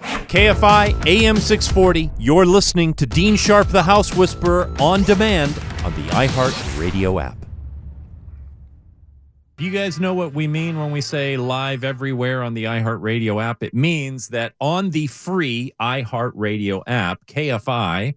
KFI AM 640. You're listening to Dean Sharp, the House Whisperer, on demand on the iHeart Radio app. You guys know what we mean when we say live everywhere on the iHeartRadio app? It means that on the free iHeartRadio app, KFI,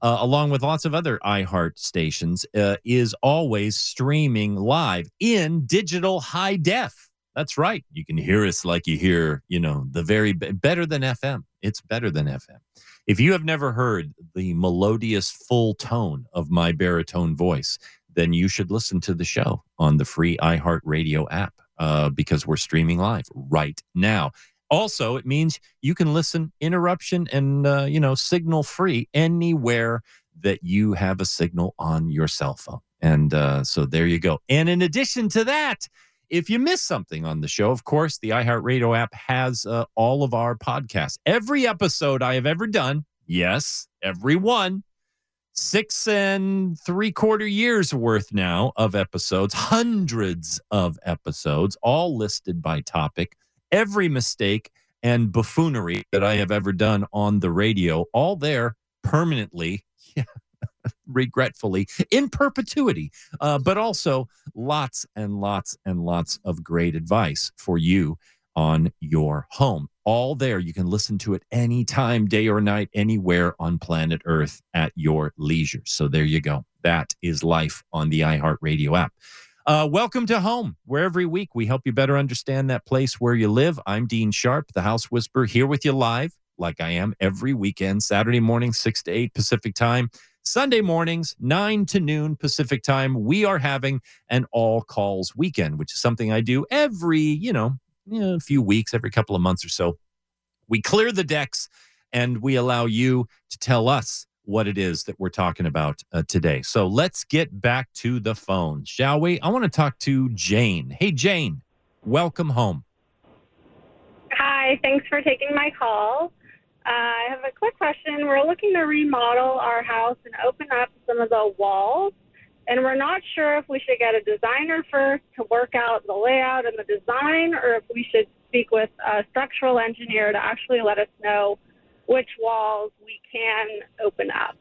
uh, along with lots of other iHeart stations, uh, is always streaming live in digital high def. That's right. You can hear us like you hear, you know, the very be- better than FM. It's better than FM. If you have never heard the melodious full tone of my baritone voice, then you should listen to the show on the free iHeartRadio app uh, because we're streaming live right now. Also, it means you can listen interruption and uh, you know signal free anywhere that you have a signal on your cell phone. And uh, so there you go. And in addition to that, if you miss something on the show, of course, the iHeartRadio app has uh, all of our podcasts. Every episode I have ever done, yes, every one, six and three quarter years worth now of episodes, hundreds of episodes, all listed by topic, every mistake and buffoonery that I have ever done on the radio, all there permanently. Yeah. Regretfully in perpetuity uh, but also lots and lots and lots of great advice for you on your home. All there. You can listen to it anytime, day or night, anywhere on planet Earth at your leisure. So there you go. That is life on the iHeartRadio app. Uh, welcome to home, where every week we help you better understand that place where you live. I'm Dean Sharp, the House Whisperer, here with you live, like I am every weekend, Saturday morning, 6 to 8 Pacific time. Sunday mornings, 9 to noon Pacific time, we are having an all calls weekend, which is something I do every, you know, you know, a few weeks, every couple of months or so. We clear the decks and we allow you to tell us what it is that we're talking about uh, today. So let's get back to the phone, shall we? I want to talk to Jane. Hey, Jane, welcome home. Hi, thanks for taking my call. I have a quick question. We're looking to remodel our house and open up some of the walls and we're not sure if we should get a designer first to work out the layout and the design, or if we should speak with a structural engineer to actually let us know which walls we can open up.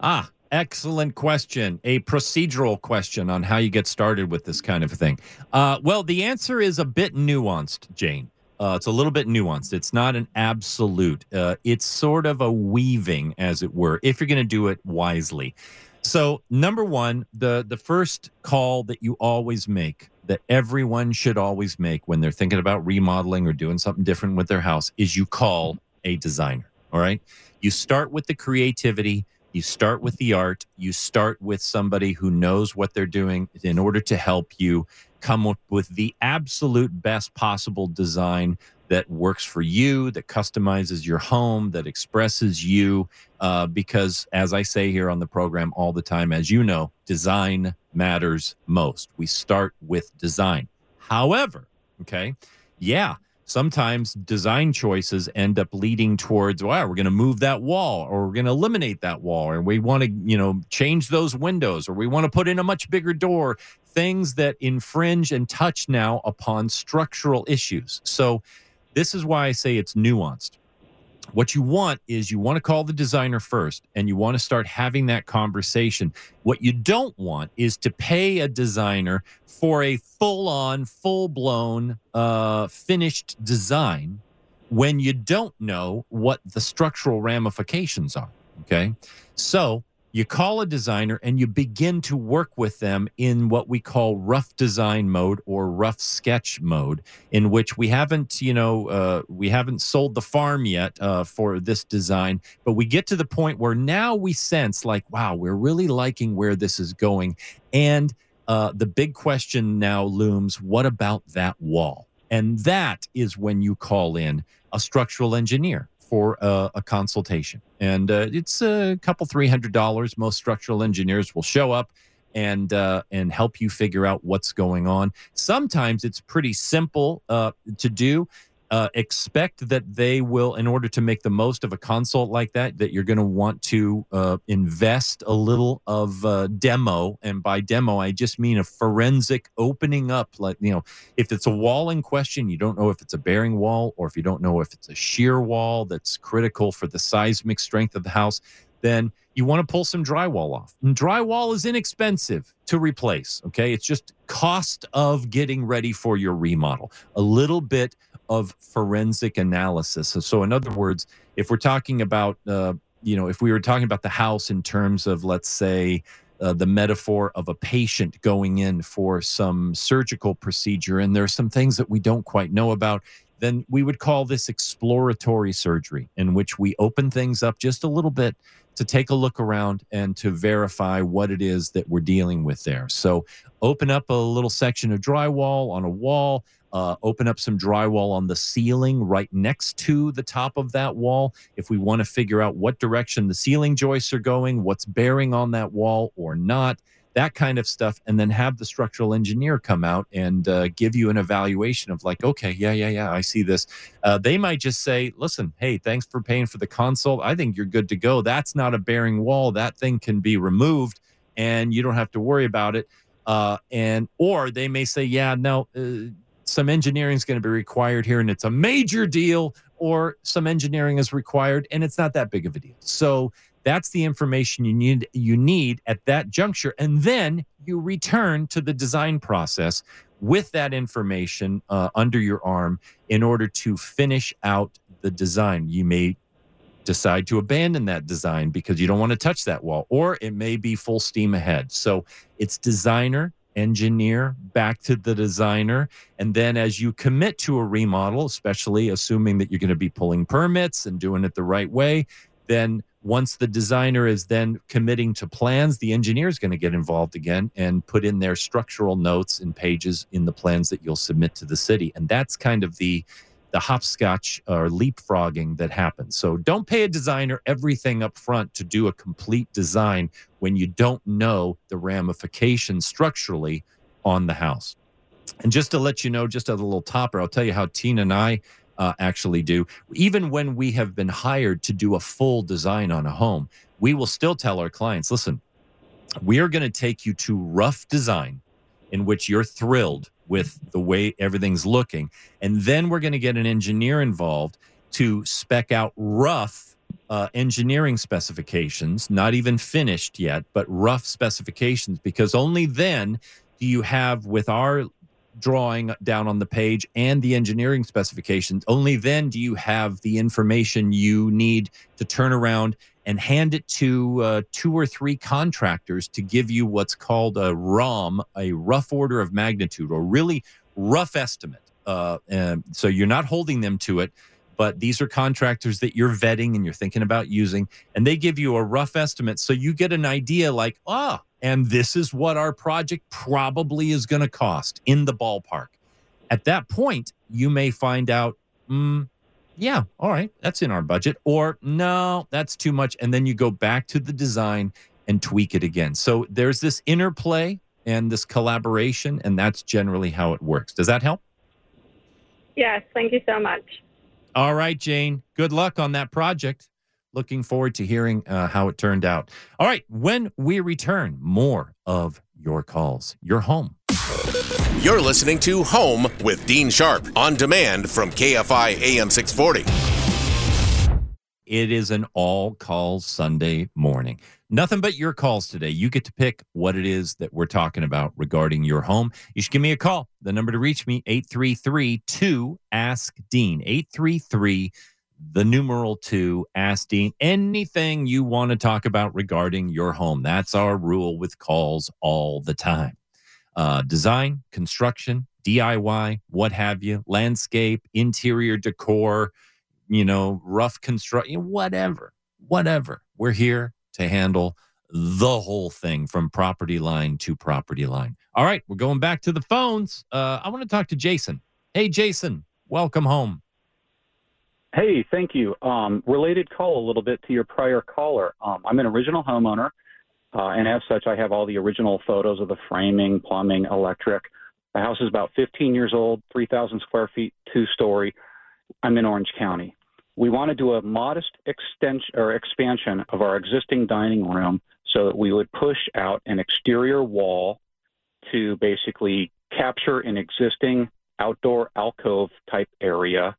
Ah, excellent question. A procedural question on how you get started with this kind of thing. Uh, well, the answer is a bit nuanced, Jane. Uh, it's a little bit nuanced. It's not an absolute. Uh, it's sort of a weaving, as it were, if you're going to do it wisely. So, number one, the the first call that you always make, that everyone should always make when they're thinking about remodeling or doing something different with their house, is you call a designer. All right, you start with the creativity. You start with the art. You start with somebody who knows what they're doing in order to help you come up with the absolute best possible design that works for you, that customizes your home, that expresses you. Uh, because, as I say here on the program all the time, as you know, design matters most. We start with design. However, okay, yeah, sometimes design choices end up leading towards, wow, we're going to move that wall or we're going to eliminate that wall or we want to, you know, change those windows or we want to put in a much bigger door, things that infringe and touch now upon structural issues. So, this is why I say it's nuanced. What you want is you want to call the designer first and you want to start having that conversation. What you don't want is to pay a designer for a full on, full blown, uh, finished design when you don't know what the structural ramifications are. Okay. So you call a designer and you begin to work with them in what we call rough design mode or rough sketch mode in which we haven't you know uh, we haven't sold the farm yet uh, for this design but we get to the point where now we sense like wow we're really liking where this is going. And uh, the big question now looms what about that wall? And that is when you call in a structural engineer for a, a consultation. And uh, it's a couple, three hundred dollars. Most structural engineers will show up and uh, and help you figure out what's going on. Sometimes it's pretty simple uh, to do uh, expect that they will, in order to make the most of a consult like that, that you're going to want to uh, invest a little of uh, demo. And by demo, I just mean a forensic opening up. Like, you know, if it's a wall in question, you don't know if it's a bearing wall or if you don't know if it's a shear wall that's critical for the seismic strength of the house, then you want to pull some drywall off. And drywall is inexpensive to replace. Okay. It's just cost of getting ready for your remodel. A little bit of forensic analysis. So, in other words, if we're talking about, uh, you know, if we were talking about the house in terms of, let's say, uh, the metaphor of a patient going in for some surgical procedure, and there are some things that we don't quite know about, then we would call this exploratory surgery, in which we open things up just a little bit to take a look around and to verify what it is that we're dealing with there. So, open up a little section of drywall on a wall, uh, open up some drywall on the ceiling right next to the top of that wall. If we want to figure out what direction the ceiling joists are going, what's bearing on that wall or not, that kind of stuff, and then have the structural engineer come out and uh, give you an evaluation of like, okay, yeah, yeah, yeah, I see this. Uh, they might just say, listen, hey, thanks for paying for the consult. I think you're good to go. That's not a bearing wall. That thing can be removed, and you don't have to worry about it. Uh, and or they may say, yeah, no uh, some engineering is going to be required here and it's a major deal, or some engineering is required and it's not that big of a deal. So that's the information you need you need at that juncture. And then you return to the design process with that information uh, under your arm in order to finish out the design. You may decide to abandon that design because you don't want to touch that wall or it may be full steam ahead. So it's designer engineer back to the designer. And then as you commit to a remodel, especially assuming that you're going to be pulling permits and doing it the right way, then once the designer is then committing to plans, the engineer is going to get involved again and put in their structural notes and pages in the plans that you'll submit to the city. And that's kind of the the hopscotch or leapfrogging that happens. So don't pay a designer everything up front to do a complete design when you don't know the ramifications structurally on the house. And just to let you know, just as a little topper, I'll tell you how Tina and I uh, actually do. Even when we have been hired to do a full design on a home, we will still tell our clients listen, we are going to take you to rough design in which you're thrilled with the way everything's looking. And then we're going to get an engineer involved to spec out rough uh, engineering specifications, not even finished yet, but rough specifications, because only then do you have with our drawing down on the page and the engineering specifications, only then do you have the information you need to turn around and hand it to uh, two or three contractors to give you what's called a ROM, a rough order of magnitude, or really rough estimate. Uh, and so you're not holding them to it, but these are contractors that you're vetting and you're thinking about using, and they give you a rough estimate. So you get an idea like, ah, and this is what our project probably is going to cost in the ballpark. At that point, you may find out, mm, yeah, all right, that's in our budget. Or no, that's too much. And then you go back to the design and tweak it again. So there's this interplay and this collaboration, and that's generally how it works. Does that help? Yes, thank you so much. All right, Jane. Good luck on that project. Looking forward to hearing uh, how it turned out. All right, when we return, more of your calls. Your home. You're listening to Home with Dean Sharp on demand from KFI AM 640. It is an all calls Sunday morning. Nothing but your calls today. You get to pick what it is that we're talking about regarding your home. You should give me a call. The number to reach me 833 2 Ask Dean. 833 the numeral 2 Ask Dean. Anything you want to talk about regarding your home. That's our rule with calls all the time uh, design, construction, DIY, what have you, landscape, interior decor, you know, rough construction, whatever, whatever. We're here to handle the whole thing from property line to property line. All right, we're going back to the phones. Uh, I want to talk to Jason. Hey, Jason, welcome home. Hey, thank you. Um, related call a little bit to your prior caller. Um, I'm an original homeowner, uh, and as such, I have all the original photos of the framing, plumbing, electric. The house is about 15 years old, 3,000 square feet, two story. I'm in Orange County. We want to do a modest extension or expansion of our existing dining room so that we would push out an exterior wall to basically capture an existing outdoor alcove type area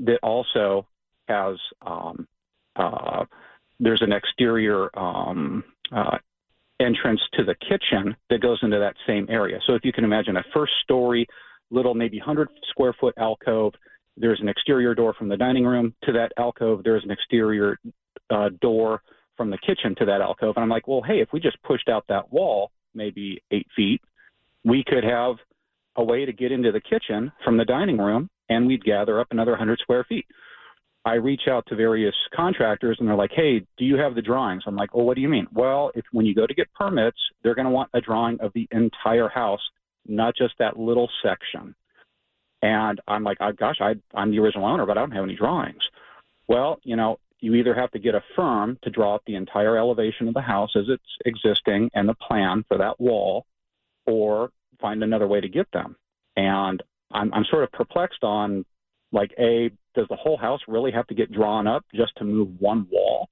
that also has um, uh, there's an exterior um, uh, entrance to the kitchen that goes into that same area. So if you can imagine a first story, little maybe 100 square foot alcove, there's an exterior door from the dining room to that alcove. There's an exterior uh, door from the kitchen to that alcove. And I'm like, well, hey, if we just pushed out that wall maybe eight feet, we could have a way to get into the kitchen from the dining room and we'd gather up another 100 square feet. I reach out to various contractors and they're like, "Hey, do you have the drawings?" I'm like, "Well, what do you mean?" Well, if when you go to get permits, they're going to want a drawing of the entire house, not just that little section. And I'm like, oh, "Gosh, I, I'm the original owner, but I don't have any drawings." Well, you know, you either have to get a firm to draw up the entire elevation of the house as it's existing and the plan for that wall, or find another way to get them. And I'm, I'm sort of perplexed on, like, a does the whole house really have to get drawn up just to move one wall?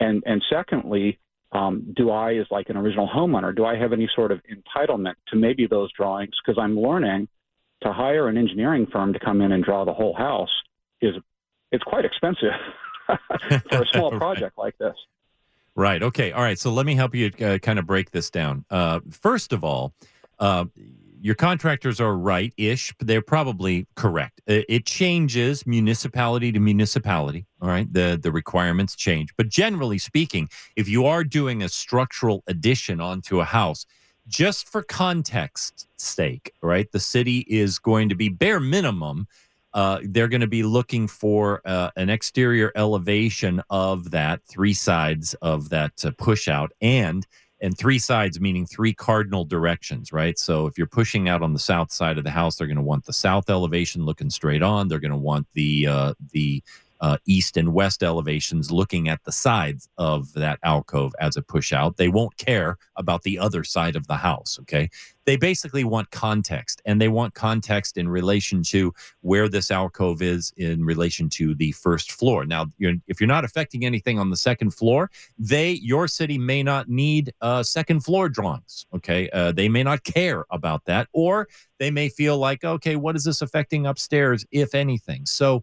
And and secondly, um, do I, as like an original homeowner, do I have any sort of entitlement to maybe those drawings? Because I'm learning to hire an engineering firm to come in and draw the whole house is it's quite expensive for a small Right. project like this. Right. Okay. All right. So let me help you uh, kind of break this down. Uh, first of all, uh, your contractors are right ish. They're probably correct. It, changes municipality to municipality. All right. The, the requirements change. But generally speaking, if you are doing a structural addition onto a house, just for context sake, right, the city is going to be bare minimum uh, they're going to be looking for uh, an exterior elevation of that three sides of that uh, push out and and three sides meaning three cardinal directions right? So if you're pushing out on the south side of the house they're going to want the south elevation looking straight on. They're going to want the uh, the uh, east and west elevations looking at the sides of that alcove as a push out. They won't care about the other side of the house okay they basically want context and they want context in relation to where this alcove is in relation to the first floor. Now, you're, if you're not affecting anything on the second floor, they your city may not need uh, second floor drawings. Okay, uh, they may not care about that, or they may feel like, okay, what is this affecting upstairs, if anything? So.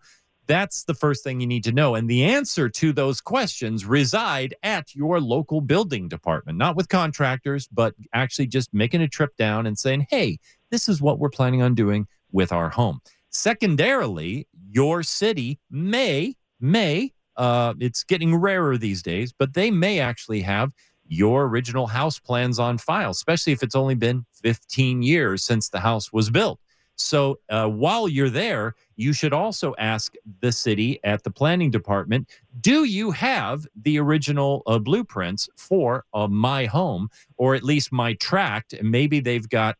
That's the first thing you need to know. And the answer to those questions reside at your local building department, not with contractors, but actually just making a trip down and saying, hey, this is what we're planning on doing with our home. Secondarily, your city may, may, uh, it's getting rarer these days, but they may actually have your original house plans on file, especially if it's only been 15 years since the house was built. So uh, while you're there, you should also ask the city at the planning department do you have the original uh, blueprints for uh, my home or at least my tract? Maybe they've got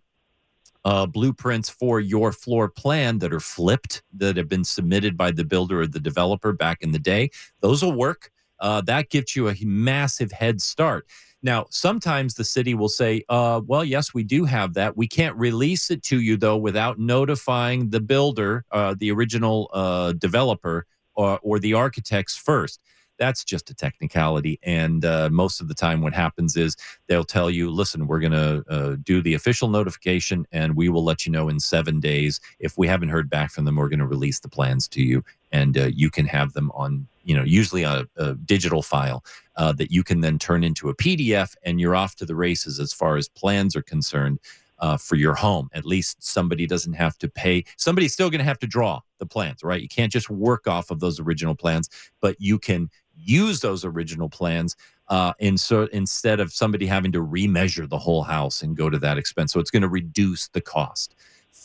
uh, blueprints for your floor plan that are flipped that have been submitted by the builder or the developer back in the day. Those will work. Uh, that gives you a massive head start. Now, sometimes the city will say, uh, well, yes, we do have that. We can't release it to you, though, without notifying the builder, uh, the original uh, developer, or, or the architects first. That's just a technicality. And uh, most of the time, what happens is they'll tell you, listen, we're going to uh, do the official notification and we will let you know in seven days. If we haven't heard back from them, we're going to release the plans to you and uh, you can have them on, you know, usually a, a digital file uh, that you can then turn into a PDF and you're off to the races as far as plans are concerned. Uh, for your home, at least somebody doesn't have to pay. Somebody's still going to have to draw the plans, right? You can't just work off of those original plans, but you can use those original plans uh, and so instead of somebody having to remeasure the whole house and go to that expense. So it's going to reduce the cost.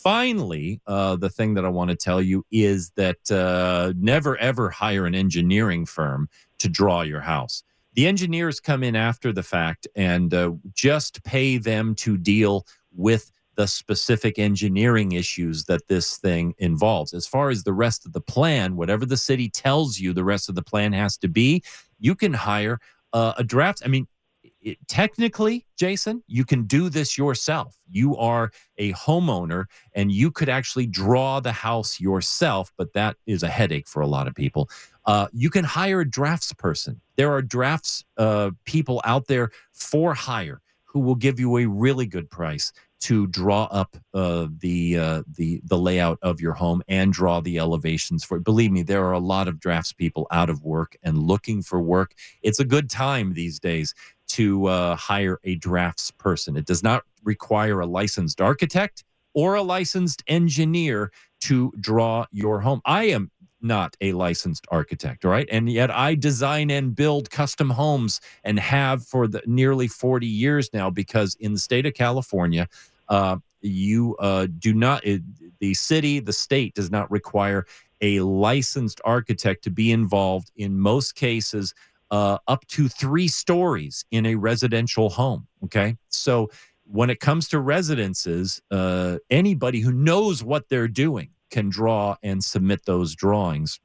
Finally, uh, the thing that I want to tell you is that uh, never ever hire an engineering firm to draw your house. The engineers come in after the fact and uh, just pay them to deal with the specific engineering issues that this thing involves. As far as the rest of the plan, whatever the city tells you the rest of the plan has to be, you can hire uh, a draft. I mean, it, technically, Jason, you can do this yourself. You are a homeowner and you could actually draw the house yourself, but that is a headache for a lot of people. Uh, you can hire a drafts person. There are drafts uh, people out there for hire who will give you a really good price to draw up uh, the uh, the the layout of your home and draw the elevations for it. Believe me, there are a lot of drafts people out of work and looking for work. It's a good time these days to uh, hire a drafts person. It does not require a licensed architect or a licensed engineer to draw your home. I am not a licensed architect, right? And yet I design and build custom homes and have for the nearly 40 years now because in the state of California, uh, you uh, do not, it, the city, the state does not require a licensed architect to be involved in most cases uh, up to three stories in a residential home. Okay. So when it comes to residences, uh, anybody who knows what they're doing can draw and submit those drawings,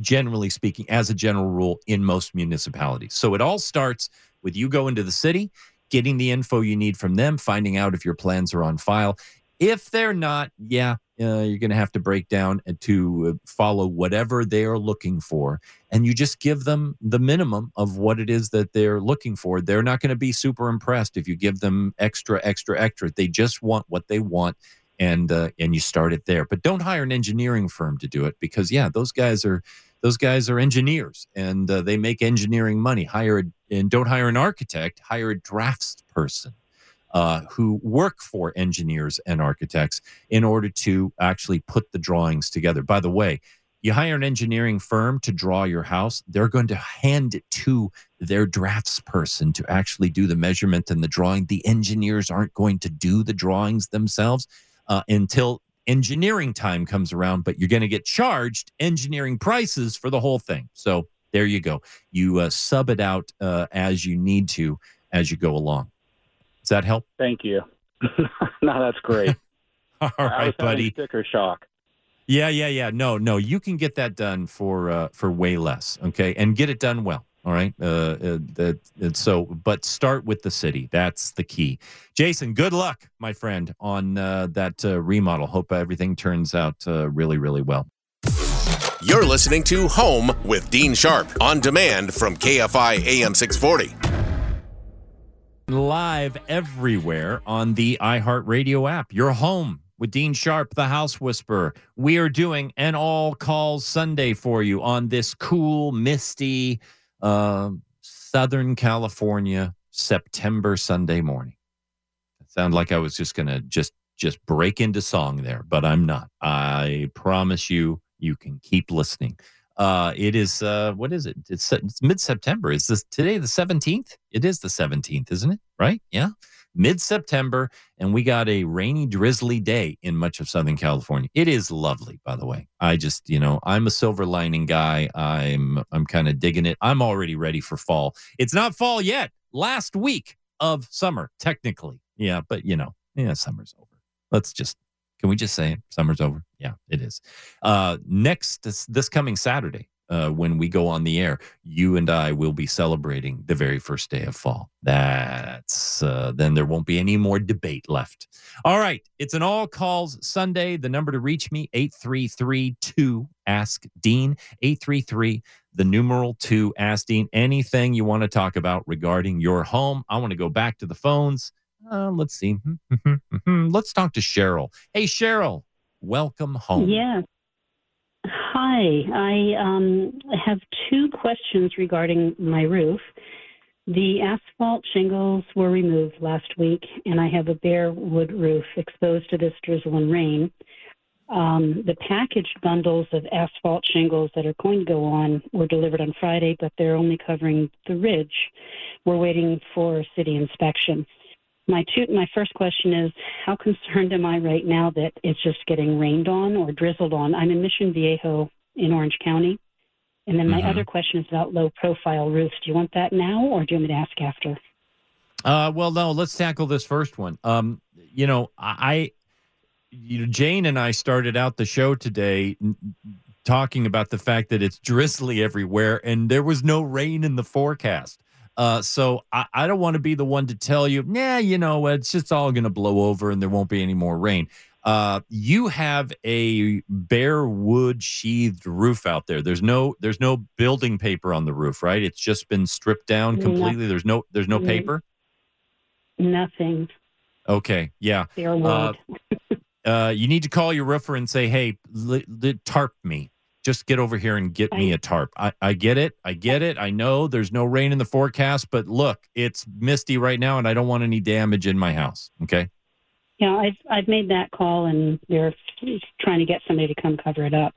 generally speaking, as a general rule, in most municipalities. So it all starts with you going to the city, getting the info you need from them, finding out if your plans are on file. If they're not, yeah, uh, you're going to have to break down to uh, follow whatever they are looking for. And you just give them the minimum of what it is that they're looking for. They're not going to be super impressed if you give them extra, extra, extra. They just want what they want and uh, and you start it there. But don't hire an engineering firm to do it because yeah, those guys are those guys are engineers and uh, they make engineering money. Hire a, and don't hire an architect. Hire a drafts person. Uh, who work for engineers and architects in order to actually put the drawings together. By the way, you hire an engineering firm to draw your house, they're going to hand it to their drafts person to actually do the measurement and the drawing. The engineers aren't going to do the drawings themselves uh, until engineering time comes around, but you're going to get charged engineering prices for the whole thing. So there you go. You uh, sub it out uh, as you need to as you go along. Does that help? Thank you. no, that's great. All right, buddy. Sticker shock. Yeah, yeah, yeah. No, no, you can get that done for uh, for way less. Okay, and get it done well. All right. Uh, uh, that so, but start with the city. That's the key. Jason, good luck, my friend, on uh, that uh, remodel. Hope everything turns out uh, really, really well. You're listening to Home with Dean Sharp on demand from KFI AM 640. Live everywhere on the iHeartRadio app. Your home with Dean Sharp, the House Whisperer. We are doing an all calls Sunday for you on this cool, misty, uh, Southern California, September Sunday morning. It sounded like I was just gonna just just break into song there, but I'm not. I promise you, you can keep listening. Uh, it is uh, what is it? It's, it's mid September. Is this today the 17th? It is the 17th, isn't it? Right? Yeah mid September, and we got a rainy, drizzly day in much of Southern California. It is lovely, by the way. I just, you know, I'm a silver lining guy. I'm, I'm kind of digging it. I'm already ready for fall. It's not fall yet. Last week of summer, technically. Yeah, but you know, yeah, summer's over. Let's just, can we just say it? Summer's over? Yeah, it is. Uh, next, this, this coming Saturday, uh, when we go on the air, you and I will be celebrating the very first day of fall. That's uh, then there won't be any more debate left. All right, it's an all calls Sunday. The number to reach me 8332 ask Dean 833 the numeral 2 ask Dean anything you want to talk about regarding your home. I want to go back to the phones. Uh, let's see. let's talk to Cheryl. Hey Cheryl, welcome home. Yes. Hi, I um, have two questions regarding my roof. The asphalt shingles were removed last week, and I have a bare wood roof exposed to this drizzle and rain. Um, the packaged bundles of asphalt shingles that are going to go on were delivered on Friday, but they're only covering the ridge. We're waiting for city inspection. My two, my first question is, how concerned am I right now that it's just getting rained on or drizzled on? I'm in Mission Viejo in Orange County. And then my mm-hmm. other question is about low profile roofs. Do you want that now or do you want me to ask after? Uh, well, no, let's tackle this first one. Um, you know, I, you know, Jane and I started out the show today talking about the fact that it's drizzly everywhere and there was no rain in the forecast. Uh, so I, I don't want to be the one to tell you, yeah, you know, it's just all going to blow over and there won't be any more rain. Uh, you have a bare wood sheathed roof out there. There's no there's no building paper on the roof, right? It's just been stripped down completely. There's no there's no paper. Nothing. Okay, yeah. Bare wood. Uh, uh, you need to call your roofer and say, "Hey, li- li- tarp me. Just get over here and get me a tarp." I, I get it. I get it. I know there's no rain in the forecast, but look, it's misty right now, and I don't want any damage in my house. Okay. Yeah, I've I've made that call, and they're trying to get somebody to come cover it up.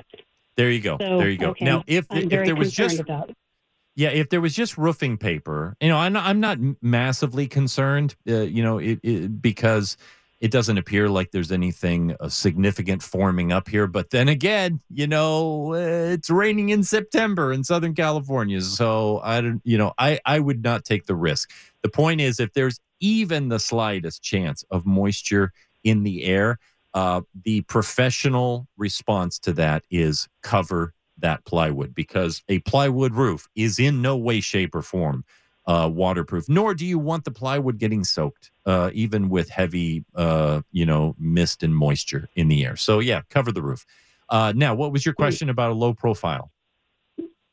There you go. So, there you go. okay, Now, if I'm if there was just. Yeah, if there was just roofing paper, you know, I'm not, I'm not massively concerned, uh, you know, it, it, because it doesn't appear like there's anything uh, significant forming up here. But then again, you know, uh, it's raining in September in Southern California, so I don't, you know, I I would not take the risk. The point is, if there's even the slightest chance of moisture in the air, uh, the professional response to that is cover that plywood because a plywood roof is in no way, shape, or form uh, waterproof. Nor do you want the plywood getting soaked, uh, even with heavy, uh, you know, mist and moisture in the air. So yeah, cover the roof. Uh, now, what was your question about a low profile?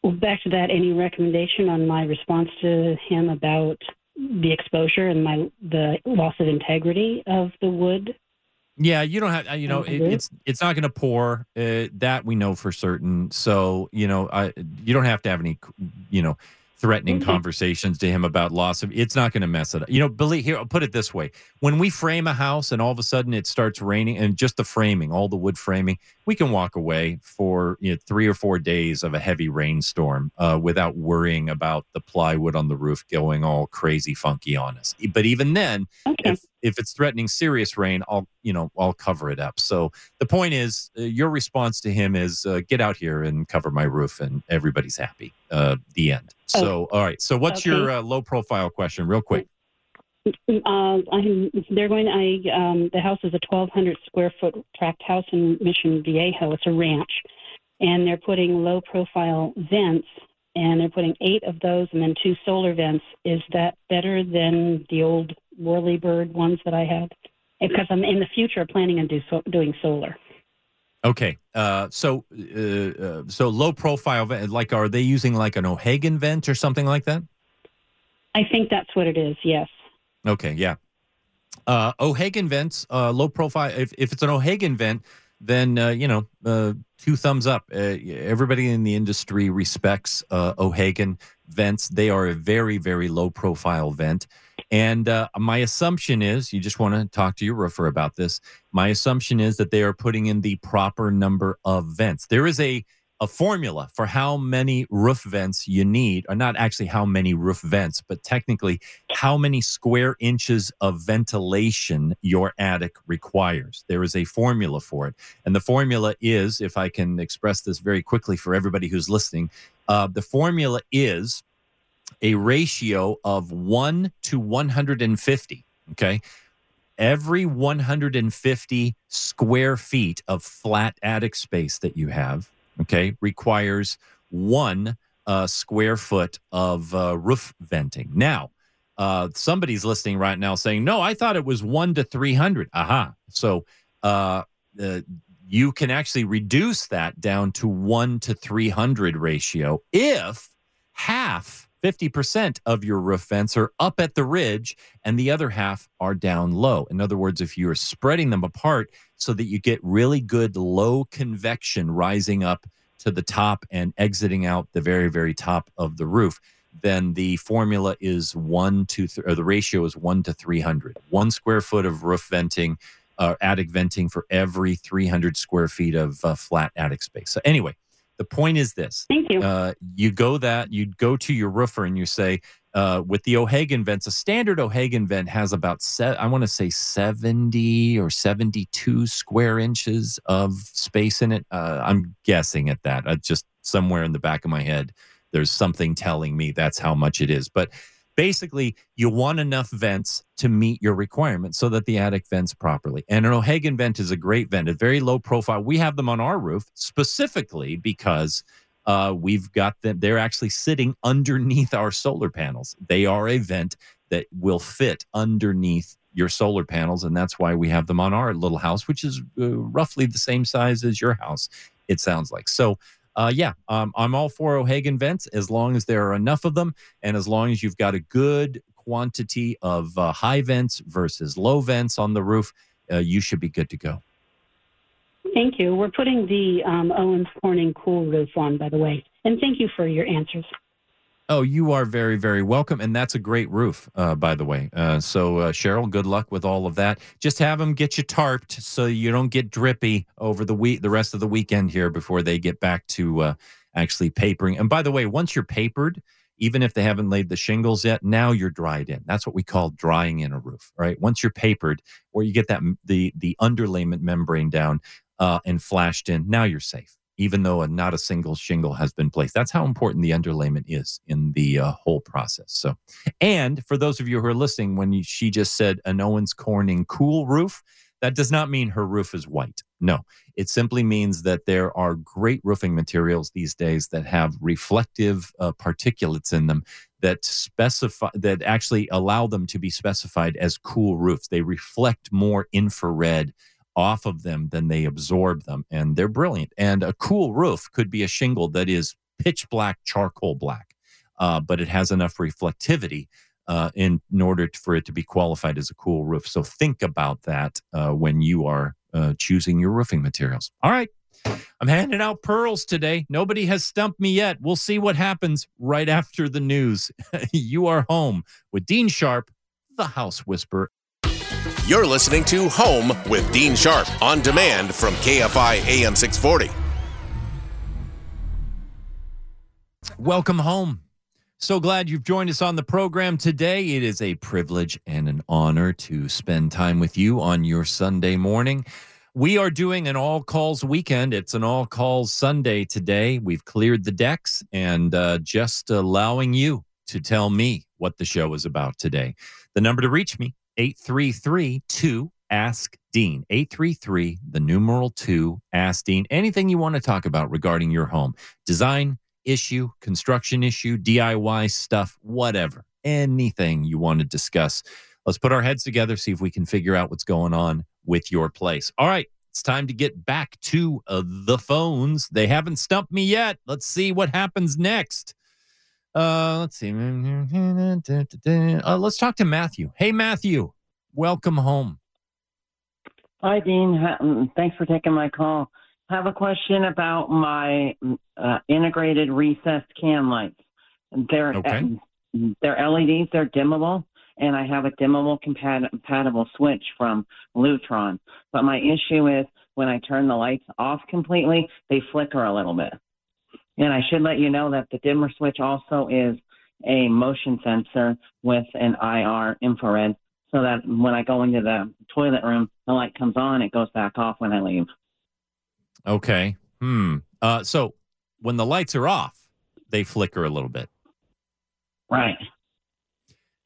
Well, back to that, any recommendation on my response to him about the exposure and my the loss of integrity of the wood? Yeah, you don't have, uh, you know, it, it's it's not going to pour. Uh, that we know for certain. So you know, I you don't have to have any, you know, threatening Okay. conversations to him about loss of. It's not going to mess it up. You know, believe here. I'll put it this way: when we frame a house and all of a sudden it starts raining, and just the framing, all the wood framing, we can walk away for you know three or four days of a heavy rainstorm uh, without worrying about the plywood on the roof going all crazy funky on us. But even then, Okay. if if it's threatening serious rain, I'll you know I'll cover it up. So the point is, uh, your response to him is uh, get out here and cover my roof, and everybody's happy. Uh, the end. So all right. So what's your Okay. uh, low profile question, real quick? Uh, I'm, they're going. I um, the house is a 1,200 square foot tract house in Mission Viejo. It's a ranch, and they're putting low profile vents, and they're putting eight of those, and then two solar vents. Is that better than the old Whirly Bird ones that I had? Because I'm in the future planning on do so, doing solar. Okay. Uh, so uh, uh, so low profile vent, like are they using like an O'Hagin vent or something like that? I think that's what it is. Yes. Okay, yeah. Uh, O'Hagin vents, uh, low profile. If, if it's an O'Hagin vent, then uh, you know, uh, two thumbs up. Uh, everybody in the industry respects uh, O'Hagin vents. They are a very, very low profile vent. And uh, my assumption is, you just want to talk to your roofer about this. My assumption is that they are putting in the proper number of vents. There is a a formula for how many roof vents you need, or not actually how many roof vents, but technically how many square inches of ventilation your attic requires. There is a formula for it. And the formula is, if I can express this very quickly for everybody who's listening, uh, the formula is a ratio of 1 to 150. Okay. Every 150 square feet of flat attic space that you have, okay, requires one uh, square foot of uh, roof venting. Now, uh, somebody's listening right now saying, no, I thought it was one to 300. Aha. So uh, uh, you can actually reduce that down to one to 300 ratio if half 50% of your roof vents are up at the ridge and the other half are down low. In other words, if you're spreading them apart so that you get really good low convection rising up to the top and exiting out the very, very top of the roof, then the formula is one to, th- or the ratio is one to 300. One square foot of roof venting, uh, attic venting for every 300 square feet of uh, flat attic space. So, anyway, the point is this Thank you. uh, you go that you go to your roofer and you say uh, with the O'Hagin vents, a standard O'Hagin vent has about se- I want to say seventy or seventy-two square inches of space in it. Uh, I'm guessing at that. Uh, just somewhere in the back of my head, there's something telling me that's how much it is. But basically you want enough vents to meet your requirements so that the attic vents properly. And an O'Hagin vent is a great vent, a very low profile. We have them on our roof specifically because uh, we've got them. They're actually sitting underneath our solar panels. They are a vent that will fit underneath your solar panels, and that's why we have them on our little house, which is uh, roughly the same size as your house. It sounds like so. Uh, yeah, um, I'm all for O'Hagin vents as long as there are enough of them, and as long as you've got a good quantity of uh, high vents versus low vents on the roof, uh, you should be good to go. Thank you. We're putting the um, Owens Corning cool roof on, by the way. And thank you for your answers. Oh, you are very, very welcome. And that's a great roof, uh, by the way. Uh, so, uh, Cheryl, good luck with all of that. Just have them get you tarped so you don't get drippy over the week, the rest of the weekend here before they get back to uh, actually papering. And by the way, once you're papered, even if they haven't laid the shingles yet, now you're dried in. That's what we call drying in a roof, right? Once you're papered, or you get that the the underlayment membrane down uh, and flashed in, now you're safe even though not a single shingle has been placed. That's how important the underlayment is in the uh, whole process. So, and for those of you who are listening, when you, she just said an Owens Corning cool roof, that does not mean her roof is white. No, it simply means that there are great roofing materials these days that have reflective uh, particulates in them that specify that actually allow them to be specified as cool roofs. They reflect more infrared off of them than they absorb them. And they're brilliant. And a cool roof could be a shingle that is pitch black, charcoal black, uh, but it has enough reflectivity uh, in, in, order for it to be qualified as a cool roof. So think about that uh, when you are uh, choosing your roofing materials. All right. I'm handing out pearls today. Nobody has stumped me yet. We'll see what happens right after the news. you are home with Dean Sharp, the House Whisperer. You're listening to Home with Dean Sharp on demand from KFI AM 640. Welcome home. So glad you've joined us on the program today. It is a privilege and an honor to spend time with you on your Sunday morning. We are doing an all calls weekend. It's an all calls Sunday today. We've cleared the decks and uh, just allowing you to tell me what the show is about today. The number to reach me, 833 2 Ask Dean. 833, the numeral 2, Ask Dean. Anything you want to talk about regarding your home, design issue, construction issue, DIY stuff, whatever. Anything you want to discuss. Let's put our heads together, see if we can figure out what's going on with your place. All right, it's time to get back to uh, the phones. They haven't stumped me yet. Let's see what happens next. Uh, let's see. Uh, let's talk to Matthew. Hey, Matthew, welcome home. Hi, Dean. Mm, thanks for taking my call. I have a question about my mm, uh, integrated recessed can lights. They're okay. Um, they're LEDs. They're dimmable, and I have a dimmable compatible switch from Lutron. But my issue is when I turn the lights off completely, they flicker a little bit. And I should let you know that the dimmer switch also is a motion sensor with an IR infrared so that when I go into the toilet room, the light comes on, it goes back off when I leave. Okay. Hmm. Uh, so when the lights are off, they flicker a little bit. Right.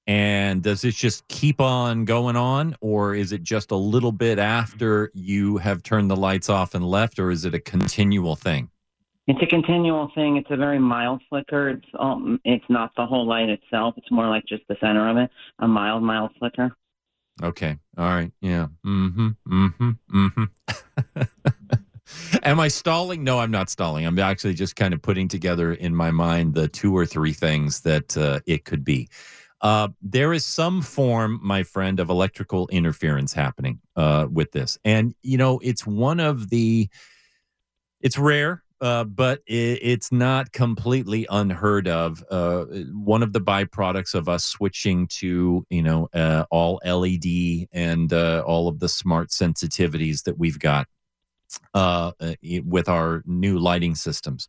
And does this just keep on going on, or is it just a little bit after you have turned the lights off and left, or is it a continual thing? It's a continual thing. It's a very mild flicker. It's um, it's not the whole light itself. It's more like just the center of it. A mild, mild flicker. Okay. All right. Yeah. Mm-hmm. Mm-hmm. Mm-hmm. Am I stalling? No, I'm not stalling. I'm actually just kind of putting together in my mind the two or three things that uh, it could be. Uh, there is some form, my friend, of electrical interference happening uh, with this, and you know, it's one of the. It's rare uh, but it, it's not completely unheard of. Uh, one of the byproducts of us switching to you know uh, all LED and uh, all of the smart sensitivities that we've got uh, with our new lighting systems.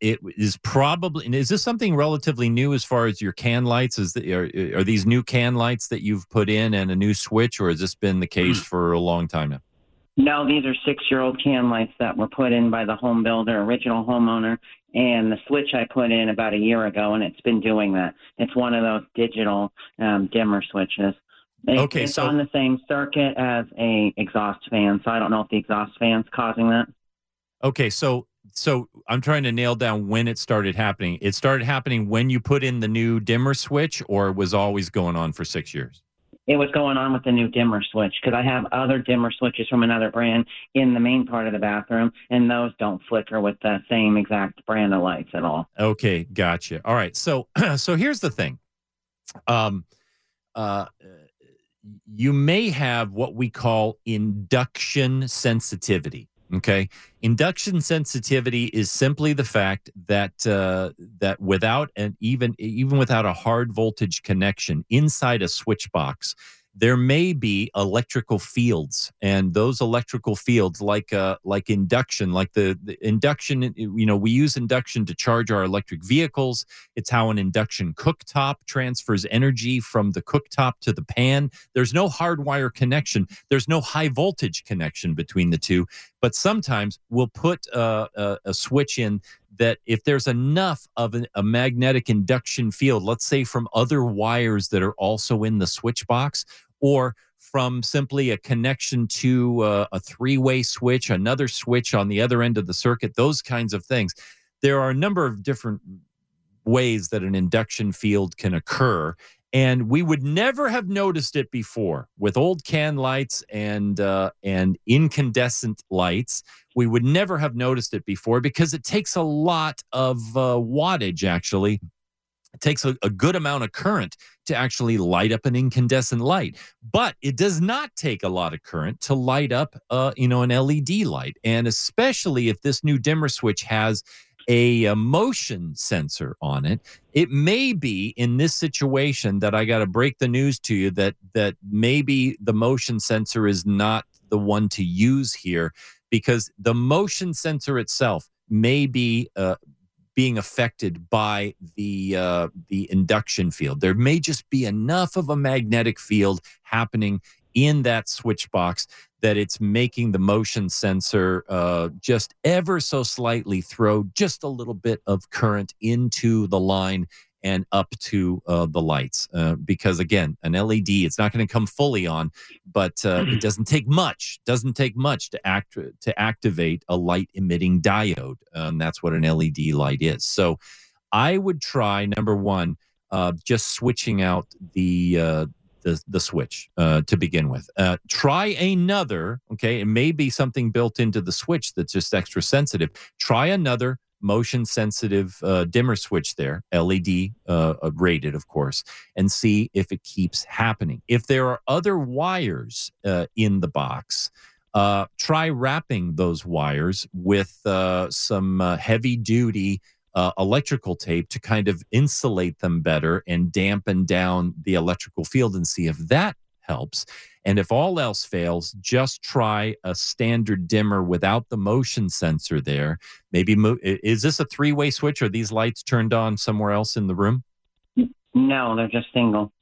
it is probably is this something relatively new as far as your can lights? Is the, are, are these new can lights that you've put in and a new switch, or has this been the case mm. for a long time now? No, these are six year old can lights that were put in by the home builder, original homeowner, and the switch I put in about a year ago, and it's been doing that. It's one of those digital um, dimmer switches. It, okay, it's so on the same circuit as a exhaust fan, so I don't know if the exhaust fan's causing that. Okay, so so I'm trying to nail down when it started happening. It started happening when you put in the new dimmer switch, or it was always going on for six years. It was going on with the new dimmer switch because I have other dimmer switches from another brand in the main part of the bathroom, and those don't flicker with the same exact brand of lights at all. Okay, gotcha. All right, so so here's the thing. Um, uh, you may have what we call induction sensitivity. Okay, induction sensitivity is simply the fact that uh, that without an even even without a hard voltage connection inside a switch box, there may be electrical fields and those electrical fields like uh like induction like the, the, induction you know we use induction to charge our electric vehicles. It's how an induction cooktop transfers energy from the cooktop to the pan. There's no hardwire connection. There's no high voltage connection between the two but sometimes we'll put uh, a, a switch in that if there's enough of an, a magnetic induction field, let's say from other wires that are also in the switch box, or from simply a connection to uh, a three way switch, another switch on the other end of the circuit, those kinds of things. There are a number of different ways that an induction field can occur. And we would never have noticed it before with old can lights and uh, and incandescent lights. We would never have noticed it before because it takes a lot of uh, wattage actually it takes a, a, good amount of current to actually light up an incandescent light, but it does not take a lot of current to light up, uh, you know, an LED light. And especially if this new dimmer switch has a, a motion sensor on it, it may be in this situation that I got to break the news to you that that maybe the motion sensor is not the one to use here because the motion sensor itself may be uh, being affected by the uh, the induction field. There may just be enough of a magnetic field happening in that switch box that it's making the motion sensor uh, just ever so slightly throw just a little bit of current into the line and up to uh, the lights. Uh, because again, an LED, it's not going to come fully on, but uh, it doesn't take much. Doesn't take much to act to activate a light emitting diode, and that's what an LED light is. So, I would try number one, uh, just switching out the. Uh, the, the switch uh, to begin with. Uh, try another, okay? It may be something built into the switch that's just extra sensitive. Try another motion sensitive uh, dimmer switch there, LED uh, uh, rated, of course, and see if it keeps happening. If there are other wires uh, in the box, uh, try wrapping those wires with uh, some heavy duty electrical tape to kind of insulate them better and dampen down the electrical field and see if that helps. And if all else fails, just try a standard dimmer without the motion sensor there. Maybe mo- is this a three way switch? Are these lights turned on somewhere else in the room? No, they're just single.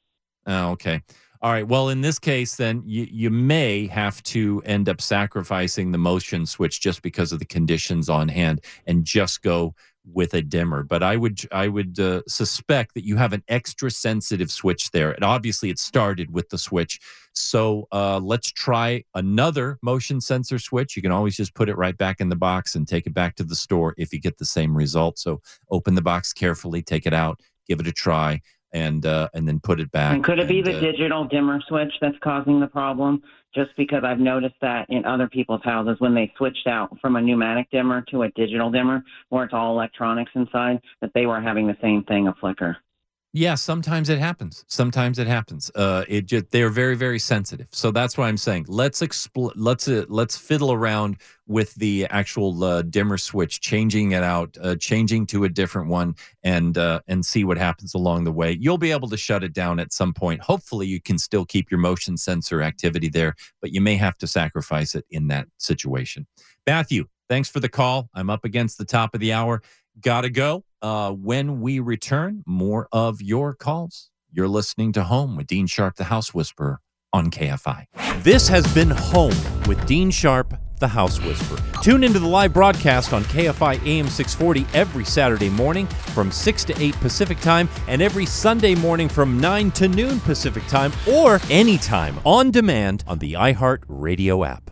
Oh, okay. All right. Well, in this case, then you, you may have to end up sacrificing the motion switch just because of the conditions on hand and just go with a dimmer but i would i would uh, suspect that you have an extra sensitive switch there and obviously it started with the switch. So uh, let's try another motion sensor switch. You can always just put it right back in the box and take it back to the store if you get the same result. So open the box carefully take it out give it a try and uh, and then put it back. And could it and, be the uh, digital dimmer switch that's causing the problem? Just because I've noticed that in other people's houses when they switched out from a pneumatic dimmer to a digital dimmer, where it's all electronics inside, that they were having the same thing, a flicker. Yeah, sometimes it happens. Sometimes it happens. Uh, it just they're very very sensitive. So that's why I'm saying let's expl- let's uh, let's fiddle around with the actual uh, dimmer switch, changing it out, uh, changing to a different one, and uh, and see what happens along the way. You'll be able to shut it down at some point. Hopefully, you can still keep your motion sensor activity there, but you may have to sacrifice it in that situation. Matthew, thanks for the call. I'm up against the top of the hour. Gotta go. Uh, when we return, more of your calls. You're listening to Home with Dean Sharp, the House Whisperer on KFI. This has been Home with Dean Sharp the House Whisperer. Tune into the live broadcast on KFI AM 640 every Saturday morning from 6 to 8 Pacific Time and every Sunday morning from 9 to noon Pacific Time or anytime on demand on the iHeart Radio app.